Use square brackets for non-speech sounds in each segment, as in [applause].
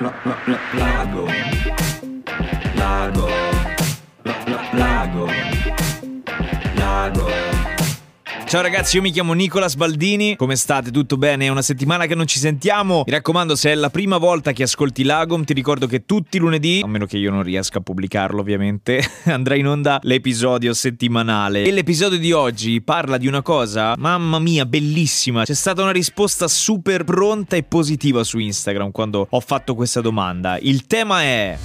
la, la, Ciao ragazzi, io mi chiamo Nicola Sbaldini. Come state? Tutto bene? È una settimana che non ci sentiamo. Mi raccomando, se è la prima volta che ascolti Lagom, ti ricordo che tutti i lunedì, a meno che io non riesca a pubblicarlo ovviamente, [laughs] andrà in onda l'episodio settimanale. E l'episodio di oggi parla di una cosa, mamma mia, bellissima. C'è stata una risposta super pronta e positiva su Instagram quando ho fatto questa domanda. Il tema è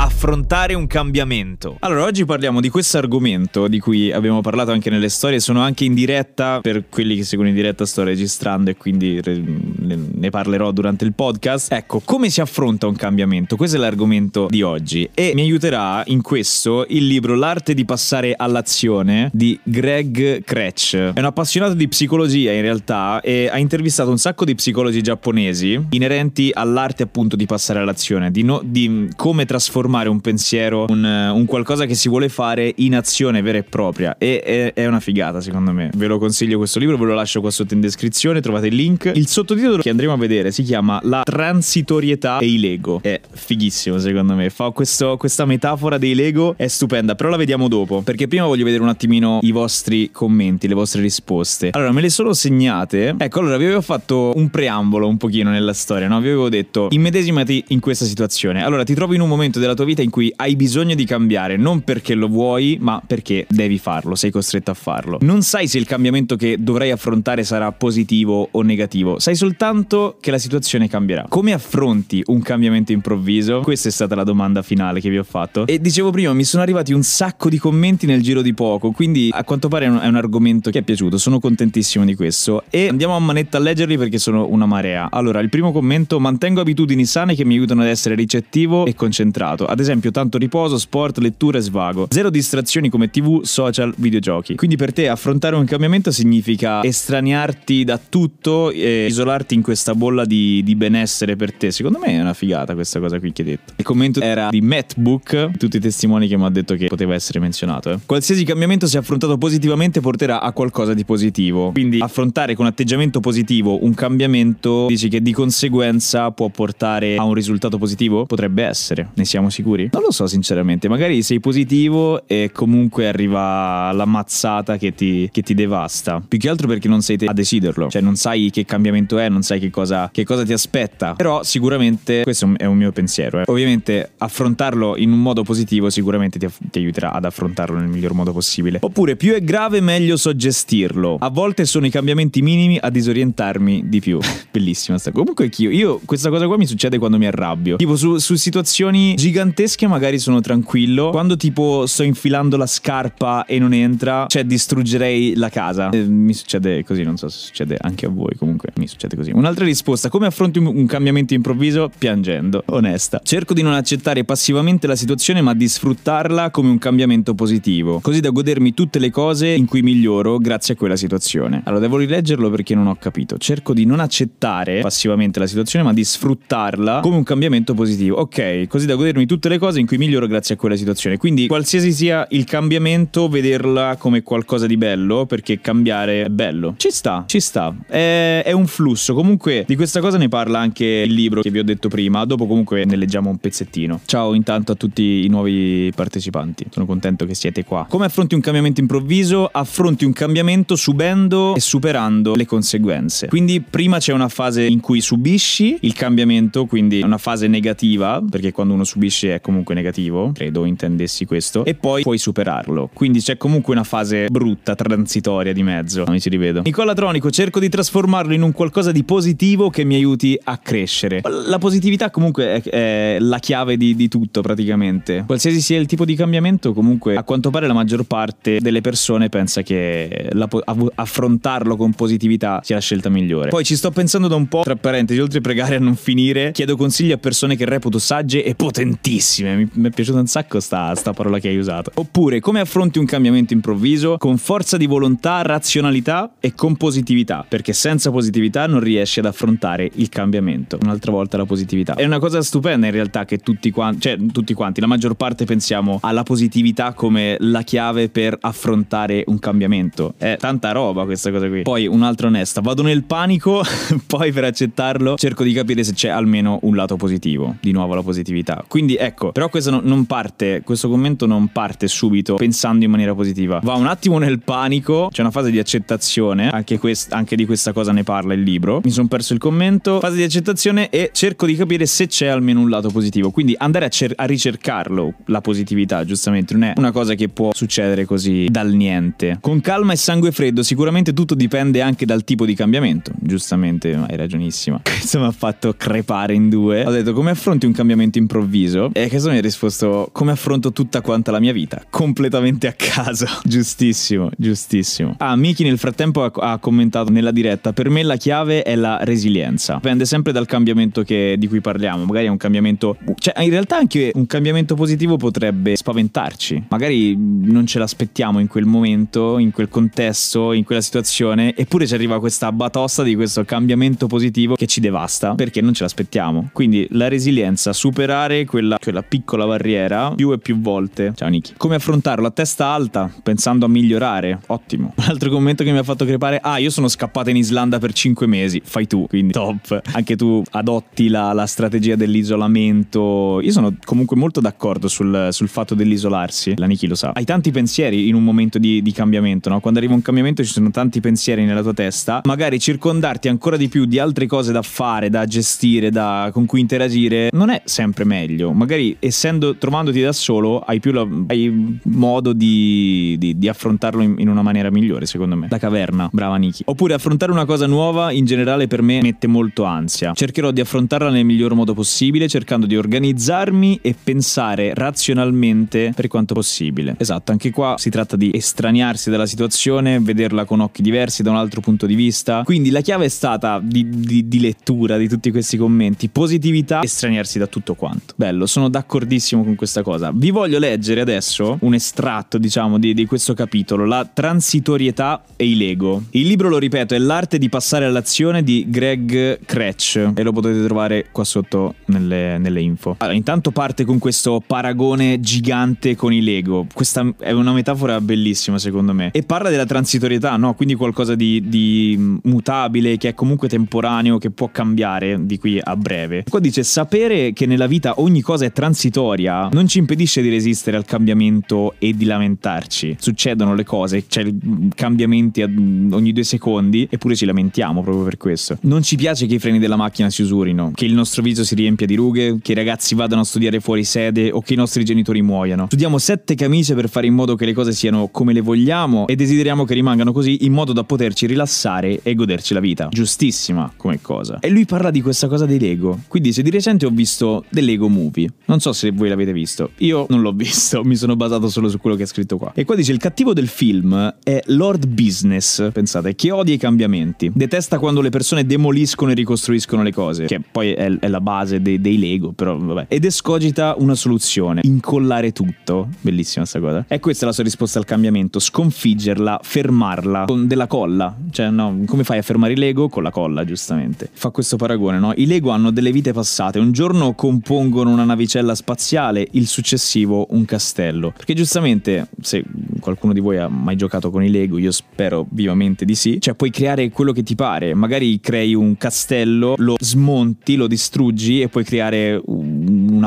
affrontare un cambiamento. Allora, oggi parliamo di questo argomento di cui abbiamo parlato anche nelle storie, sono anche in diretta per quelli che seguono in diretta sto registrando e quindi ne parlerò durante il podcast. Ecco, come si affronta un cambiamento? Questo è l'argomento di oggi e mi aiuterà in questo il libro L'arte di passare all'azione di Greg Kretsch. È un appassionato di psicologia in realtà e ha intervistato un sacco di psicologi giapponesi inerenti all'arte appunto di passare all'azione, di, no, di come trasformare trasformare un pensiero, un, un, qualcosa che si vuole fare in azione vera e propria. E è, è, una figata, secondo me. Ve lo consiglio questo libro, ve lo lascio qua sotto in descrizione, trovate il link. Il sottotitolo che andremo a vedere si chiama La transitorietà dei Lego. È fighissimo, secondo me. Fa questo, questa metafora dei Lego, è stupenda, però la vediamo dopo. Perché prima voglio vedere un attimino i vostri commenti, le vostre risposte. Allora, me le sono segnate. Ecco, allora vi avevo fatto un preambolo un pochino nella storia, no? Vi avevo detto, immedesimati in questa situazione. Allora, ti trovi in un momento della tua tua vita in cui hai bisogno di cambiare, non perché lo vuoi, ma perché devi farlo, sei costretto a farlo. Non sai se il cambiamento che dovrai affrontare sarà positivo o negativo, sai soltanto che la situazione cambierà. Come affronti un cambiamento improvviso? Questa è stata la domanda finale che vi ho fatto. E dicevo prima, mi sono arrivati un sacco di commenti nel giro di poco, quindi a quanto pare è un, argomento che è piaciuto, sono contentissimo di questo. E andiamo a manetta a leggerli perché sono una marea. Allora, il primo commento, mantengo abitudini sane che mi aiutano ad essere ricettivo e concentrato ad esempio tanto riposo, sport, lettura e svago. Zero distrazioni come tv, social, videogiochi. Quindi per te affrontare un cambiamento significa estraniarti da tutto e isolarti in questa bolla di, di benessere per te. Secondo me è una figata questa cosa qui che hai detto. Il commento era di MacBook, tutti i testimoni che mi hanno detto che poteva essere menzionato. Eh. Qualsiasi cambiamento se affrontato positivamente porterà a qualcosa di positivo. Quindi affrontare con atteggiamento positivo un cambiamento dici che di conseguenza può portare a un risultato positivo? Potrebbe essere, ne siamo sicuri sicuri? Non lo so sinceramente, magari sei positivo e comunque arriva la mazzata che ti, che ti devasta. Più che altro perché non sei te a deciderlo, cioè non sai che cambiamento è, non sai che cosa, che cosa ti aspetta. Però sicuramente questo è un mio pensiero. Eh. Ovviamente affrontarlo in un modo positivo sicuramente ti, ti aiuterà ad affrontarlo nel miglior modo possibile. Oppure più è grave meglio soggestirlo. A volte sono i cambiamenti minimi a disorientarmi di più. [laughs] Bellissima sta. Comunque io, io questa cosa qua mi succede quando mi arrabbio. Tipo su, su situazioni giganti gigantesche magari sono tranquillo. Quando tipo sto infilando la scarpa e non entra, cioè distruggerei la casa. Eh, mi succede così, non so se succede anche a voi, comunque mi succede così. Un'altra risposta, come affronti un cambiamento improvviso? Piangendo, onesta. Cerco di non accettare passivamente la situazione, ma di sfruttarla come un cambiamento positivo, così da godermi tutte le cose in cui miglioro grazie a quella situazione. Allora devo rileggerlo perché non ho capito. Cerco di non accettare passivamente la situazione, ma di sfruttarla come un cambiamento positivo. Ok, così da godermi tutte le cose in cui miglioro grazie a quella situazione. Quindi, qualsiasi sia il cambiamento, vederla come qualcosa di bello, perché cambiare è bello. Ci sta, ci sta. È, è un flusso. Comunque, di questa cosa ne parla anche il libro che vi ho detto prima. Dopo, comunque, ne leggiamo un pezzettino. Ciao intanto a tutti i nuovi partecipanti. Sono contento che siete qua. Come affronti un cambiamento improvviso? Affronti un cambiamento subendo e superando le conseguenze. Quindi, prima c'è una fase in cui subisci il cambiamento, quindi una fase negativa, perché quando uno subisce è comunque negativo, credo intendessi questo, e poi puoi superarlo. Quindi c'è comunque una fase brutta, transitoria di mezzo. Mi ci rivedo. Nicola Tronico, cerco di trasformarlo in un qualcosa di positivo che mi aiuti a crescere. La positività comunque è, è la chiave di, di, tutto praticamente. Qualsiasi sia il tipo di cambiamento, comunque a quanto pare la maggior parte delle persone pensa che la, affrontarlo con positività sia la scelta migliore. Poi ci sto pensando da un po', tra parentesi, oltre a pregare a non finire, chiedo consigli a persone che reputo sagge e potentissime tantissime. Mi, mi è piaciuta un sacco sta, sta parola che hai usato. Oppure, come affronti un cambiamento improvviso? Con forza di volontà, razionalità e con positività. Perché senza positività non riesci ad affrontare il cambiamento. Un'altra volta la positività. È una cosa stupenda in realtà che tutti quanti, cioè tutti quanti, la maggior parte pensiamo alla positività come la chiave per affrontare un cambiamento. È tanta roba questa cosa qui. Poi un'altra onesta, vado nel panico, [laughs] poi per accettarlo cerco di capire se c'è almeno un lato positivo. Di nuovo la positività. Quindi ecco, però questo non parte, questo commento non parte subito pensando in maniera positiva. Va un attimo nel panico, c'è una fase di accettazione, anche, quest- anche di questa cosa ne parla il libro. Mi sono perso il commento, fase di accettazione e cerco di capire se c'è almeno un lato positivo. Quindi andare a, cer- a ricercarlo, la positività, giustamente, non è una cosa che può succedere così dal niente. Con calma e sangue freddo, sicuramente tutto dipende anche dal tipo di cambiamento. Giustamente, hai ragionissima. [laughs] Questo mi ha fatto crepare in due. Ho detto come affronti un cambiamento improvviso? E questo mi ha risposto come affronto tutta quanta la mia vita, completamente a caso. [laughs] giustissimo, giustissimo. Ah, Miki nel frattempo ha, ha, commentato nella diretta, per me la chiave è la resilienza. Dipende sempre dal cambiamento che, di cui parliamo, magari è un cambiamento... Cioè, in realtà anche un cambiamento positivo potrebbe spaventarci. Magari non ce l'aspettiamo in quel momento, in quel contesto, in quella situazione, eppure ci arriva questa batosta di questo cambiamento positivo che ci devasta, perché non ce l'aspettiamo. Quindi la resilienza, superare quella, quella piccola barriera più e più volte. Ciao Niki. Come affrontarlo a testa alta, pensando a migliorare? Ottimo. Un altro commento che mi ha fatto crepare, ah io sono scappata in Islanda per 5 mesi, fai tu, quindi top. Anche tu adotti la, la strategia dell'isolamento. Io sono comunque molto d'accordo sul, sul fatto dell'isolarsi, la Niki lo sa. Hai tanti pensieri in un momento di, di cambiamento, no? Quando arriva un cambiamento ci sono tanti pensieri nella tua testa, magari circondarti ancora di più di altre cose da fare, da gestire, da, con cui interagire, non è sempre meglio. Magari essendo, trovandoti da solo, hai più la, hai modo di, di, di affrontarlo in, in, una maniera migliore, secondo me. La caverna, brava Niki. Oppure affrontare una cosa nuova in generale per me mette molto ansia. Cercherò di affrontarla nel miglior modo possibile, cercando di organizzarmi e pensare razionalmente per quanto possibile. Esatto, anche qua si tratta di estraniarsi dalla situazione, vederla con occhi diversi da un altro punto di vista. Quindi la chiave è stata di, di lettura di tutti questi commenti, positività, estraniarsi da tutto quanto. Bello, sono d'accordissimo con questa cosa. Vi voglio leggere adesso un estratto, diciamo, di, di questo capitolo, la transitorietà e i Lego. Il libro, lo ripeto, è l'arte di passare all'azione di Greg Kretsch e lo potete trovare qua sotto nelle, nelle info. Allora, intanto parte con questo paragone gigante con i Lego. Questa è una metafora bellissima secondo me. E parla della transitorietà, no? Quindi qualcosa di, di mutabile, che è comunque temporaneo, che può cambiare di qui a breve. Qua dice sapere che nella vita ogni cosa è transitoria non ci impedisce di resistere al cambiamento e di lamentarci. Succedono le cose, c'è cambiamenti ogni due secondi, eppure ci lamentiamo proprio per questo. Non ci piace che i freni della macchina si usurino, che il nostro viso si riempia di rughe, che i ragazzi vadano a studiare fuori sede o che i nostri genitori muoiano. Studiamo sette camicie per fare in modo che le cose siano come le vogliamo e desideriamo che rimangano così in modo da poterci rilassare e goderci la vita. Giustissima come cosa. E lui parla di questa cosa dei Lego. Qui dice di recente ho visto The Lego Movie. Non so se voi l'avete visto. Io non l'ho [laughs] visto, mi sono basato solo su quello che è scritto qua. E qua dice il cattivo del film è Lord Business, pensate, che odia i cambiamenti. Detesta quando le persone demoliscono e ricostruiscono le cose, che poi è, è la base dei, dei Lego, però vabbè. Ed escogita una soluzione, incollare tutto. Bellissima sta cosa. E questa è la sua risposta al cambiamento, sconfiggerla, fermarla con della colla. Cioè, no, come fai a fermare i Lego? Con la colla, giustamente. Fa questo paragone, no? I Lego hanno delle vite passate, un giorno compongono una navicella spaziale, il successivo un castello. Perché giustamente, se qualcuno di voi ha mai giocato con i Lego, io spero vivamente di sì, cioè puoi creare quello che ti pare, magari crei un castello, lo smonti, lo distruggi e puoi creare una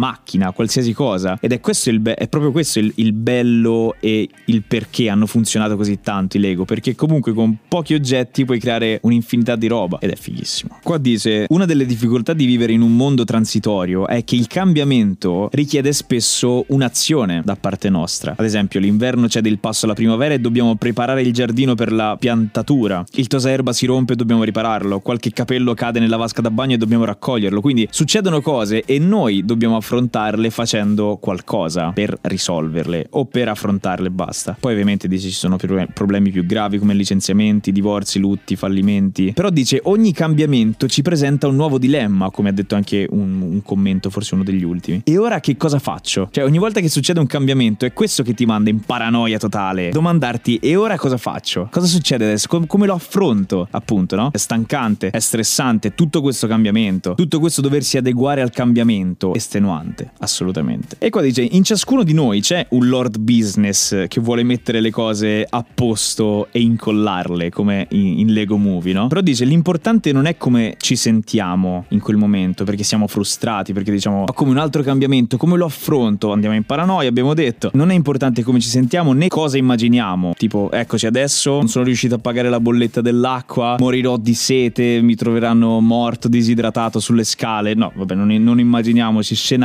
macchina, qualsiasi cosa. Ed è, questo il be- è proprio questo il, il bello e il perché hanno funzionato così tanto i Lego, perché comunque con pochi oggetti puoi creare un'infinità di roba ed è fighissimo. Qua dice, una delle difficoltà di vivere in un mondo transitorio è che il cambiamento richiede spesso un'azione da parte nostra. Ad esempio, l'inverno c'è del passo alla primavera e dobbiamo preparare il giardino per la piantatura. Il tosaerba si rompe e dobbiamo ripararlo. Qualche capello cade nella vasca da bagno e dobbiamo raccoglierlo. Quindi succedono cose e noi dobbiamo affrontare affrontarle facendo qualcosa per risolverle o per affrontarle e basta. Poi ovviamente dice ci sono problemi più gravi come licenziamenti, divorzi, lutti, fallimenti. Però dice ogni cambiamento ci presenta un nuovo dilemma, come ha detto anche un, un commento, forse uno degli ultimi. E ora che cosa faccio? Cioè ogni volta che succede un cambiamento è questo che ti manda in paranoia totale. Domandarti e ora cosa faccio? Cosa succede adesso? Com- come lo affronto? Appunto, no? È stancante, è stressante tutto questo cambiamento, tutto questo doversi adeguare al cambiamento, estenuante, assolutamente. E qua dice, in ciascuno di noi c'è un lord business che vuole mettere le cose a posto e incollarle, come in, in Lego Movie, no? Però dice, l'importante non è come ci sentiamo in quel momento, perché siamo frustrati, perché diciamo, ho come un altro cambiamento, come lo affronto? Andiamo in paranoia, abbiamo detto. Non è importante come ci sentiamo né cosa immaginiamo. Tipo, eccoci adesso, non sono riuscito a pagare la bolletta dell'acqua, morirò di sete, mi troveranno morto, disidratato sulle scale. No, vabbè, non, non immaginiamoci scenari,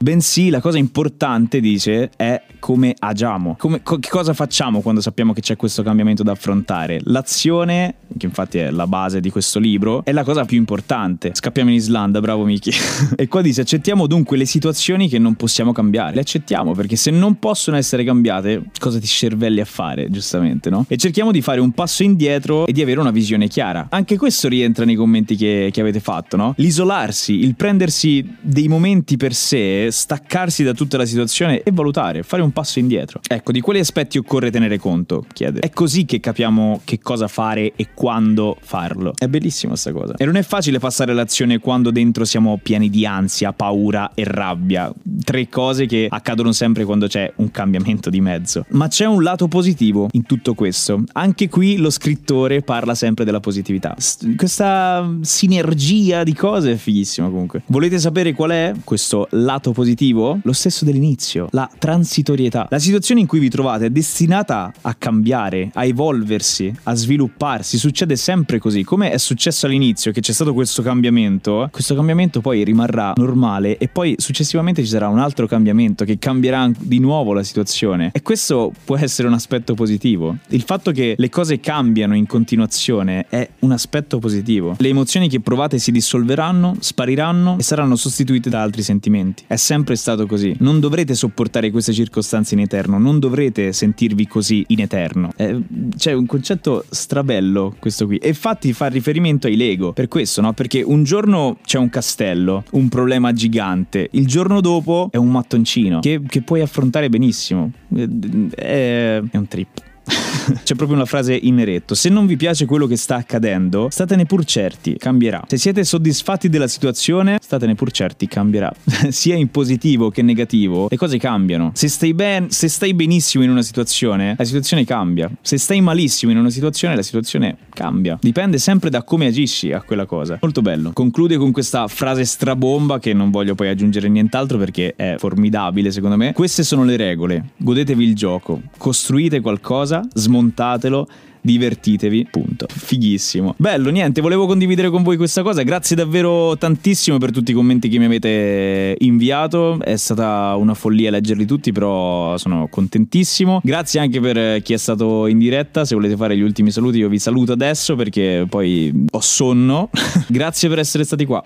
bensì la cosa importante, dice, è come agiamo. Come, co- che cosa facciamo quando sappiamo che c'è questo cambiamento da affrontare? L'azione, che infatti è la base di questo libro, è la cosa più importante. Scappiamo in Islanda, bravo Miki. [laughs] e qua dice, accettiamo dunque le situazioni che non possiamo cambiare. Le accettiamo perché se non possono essere cambiate, cosa ti cervelli a fare, giustamente, no? E cerchiamo di fare un passo indietro e di avere una visione chiara. Anche questo rientra nei commenti che, che avete fatto, no? L'isolarsi, il prendersi dei momenti per staccarsi da tutta la situazione e valutare, fare un passo indietro. Ecco, di quali aspetti occorre tenere conto? Chiede. È così che capiamo che cosa fare e quando farlo. È bellissima sta cosa. E non è facile passare l'azione quando dentro siamo pieni di ansia, paura e rabbia. Tre cose che accadono sempre quando c'è un cambiamento di mezzo. Ma c'è un lato positivo in tutto questo. Anche qui lo scrittore parla sempre della positività. questa sinergia di cose è fighissima comunque. Volete sapere qual è questo lato positivo? Lo stesso dell'inizio, la transitorietà. La situazione in cui vi trovate è destinata a cambiare, a evolversi, a svilupparsi. Succede sempre così. Come è successo all'inizio che c'è stato questo cambiamento, questo cambiamento poi rimarrà normale e poi successivamente ci sarà un altro cambiamento che cambierà di nuovo la situazione. E questo può essere un aspetto positivo. Il fatto che le cose cambiano in continuazione è un aspetto positivo. Le emozioni che provate si dissolveranno, spariranno e saranno sostituite da altri sentimenti. È sempre stato così. Non dovrete sopportare queste circostanze in eterno, non dovrete sentirvi così in eterno. Eh, c'è un concetto strabello questo qui. E infatti fa riferimento ai Lego. Per questo, no? Perché un giorno c'è un castello, un problema gigante. Il giorno dopo è un mattoncino che, che puoi affrontare benissimo. Eh, è, è un trip. [laughs] C'è proprio una frase in eretto. Se non vi piace quello che sta accadendo, statene pur certi, cambierà. Se siete soddisfatti della situazione, statene pur certi, cambierà. [laughs] Sia in positivo che negativo, le cose cambiano. Se stai, ben, se stai benissimo in una situazione, la situazione cambia. Se stai malissimo in una situazione, la situazione cambia. Dipende sempre da come agisci a quella cosa. Molto bello. Conclude con questa frase strabomba che non voglio poi aggiungere nient'altro perché è formidabile secondo me. Queste sono le regole. Godetevi il gioco. Costruite qualcosa, smontate smontatelo divertitevi, punto. Fighissimo. Bello, niente, volevo condividere con voi questa cosa. Grazie davvero tantissimo per tutti i commenti che mi avete inviato. È stata una follia leggerli tutti, però sono contentissimo. Grazie anche per chi è stato in diretta. Se volete fare gli ultimi saluti, io vi saluto adesso perché poi ho sonno. [laughs] Grazie per essere stati qua.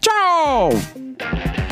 Ciao!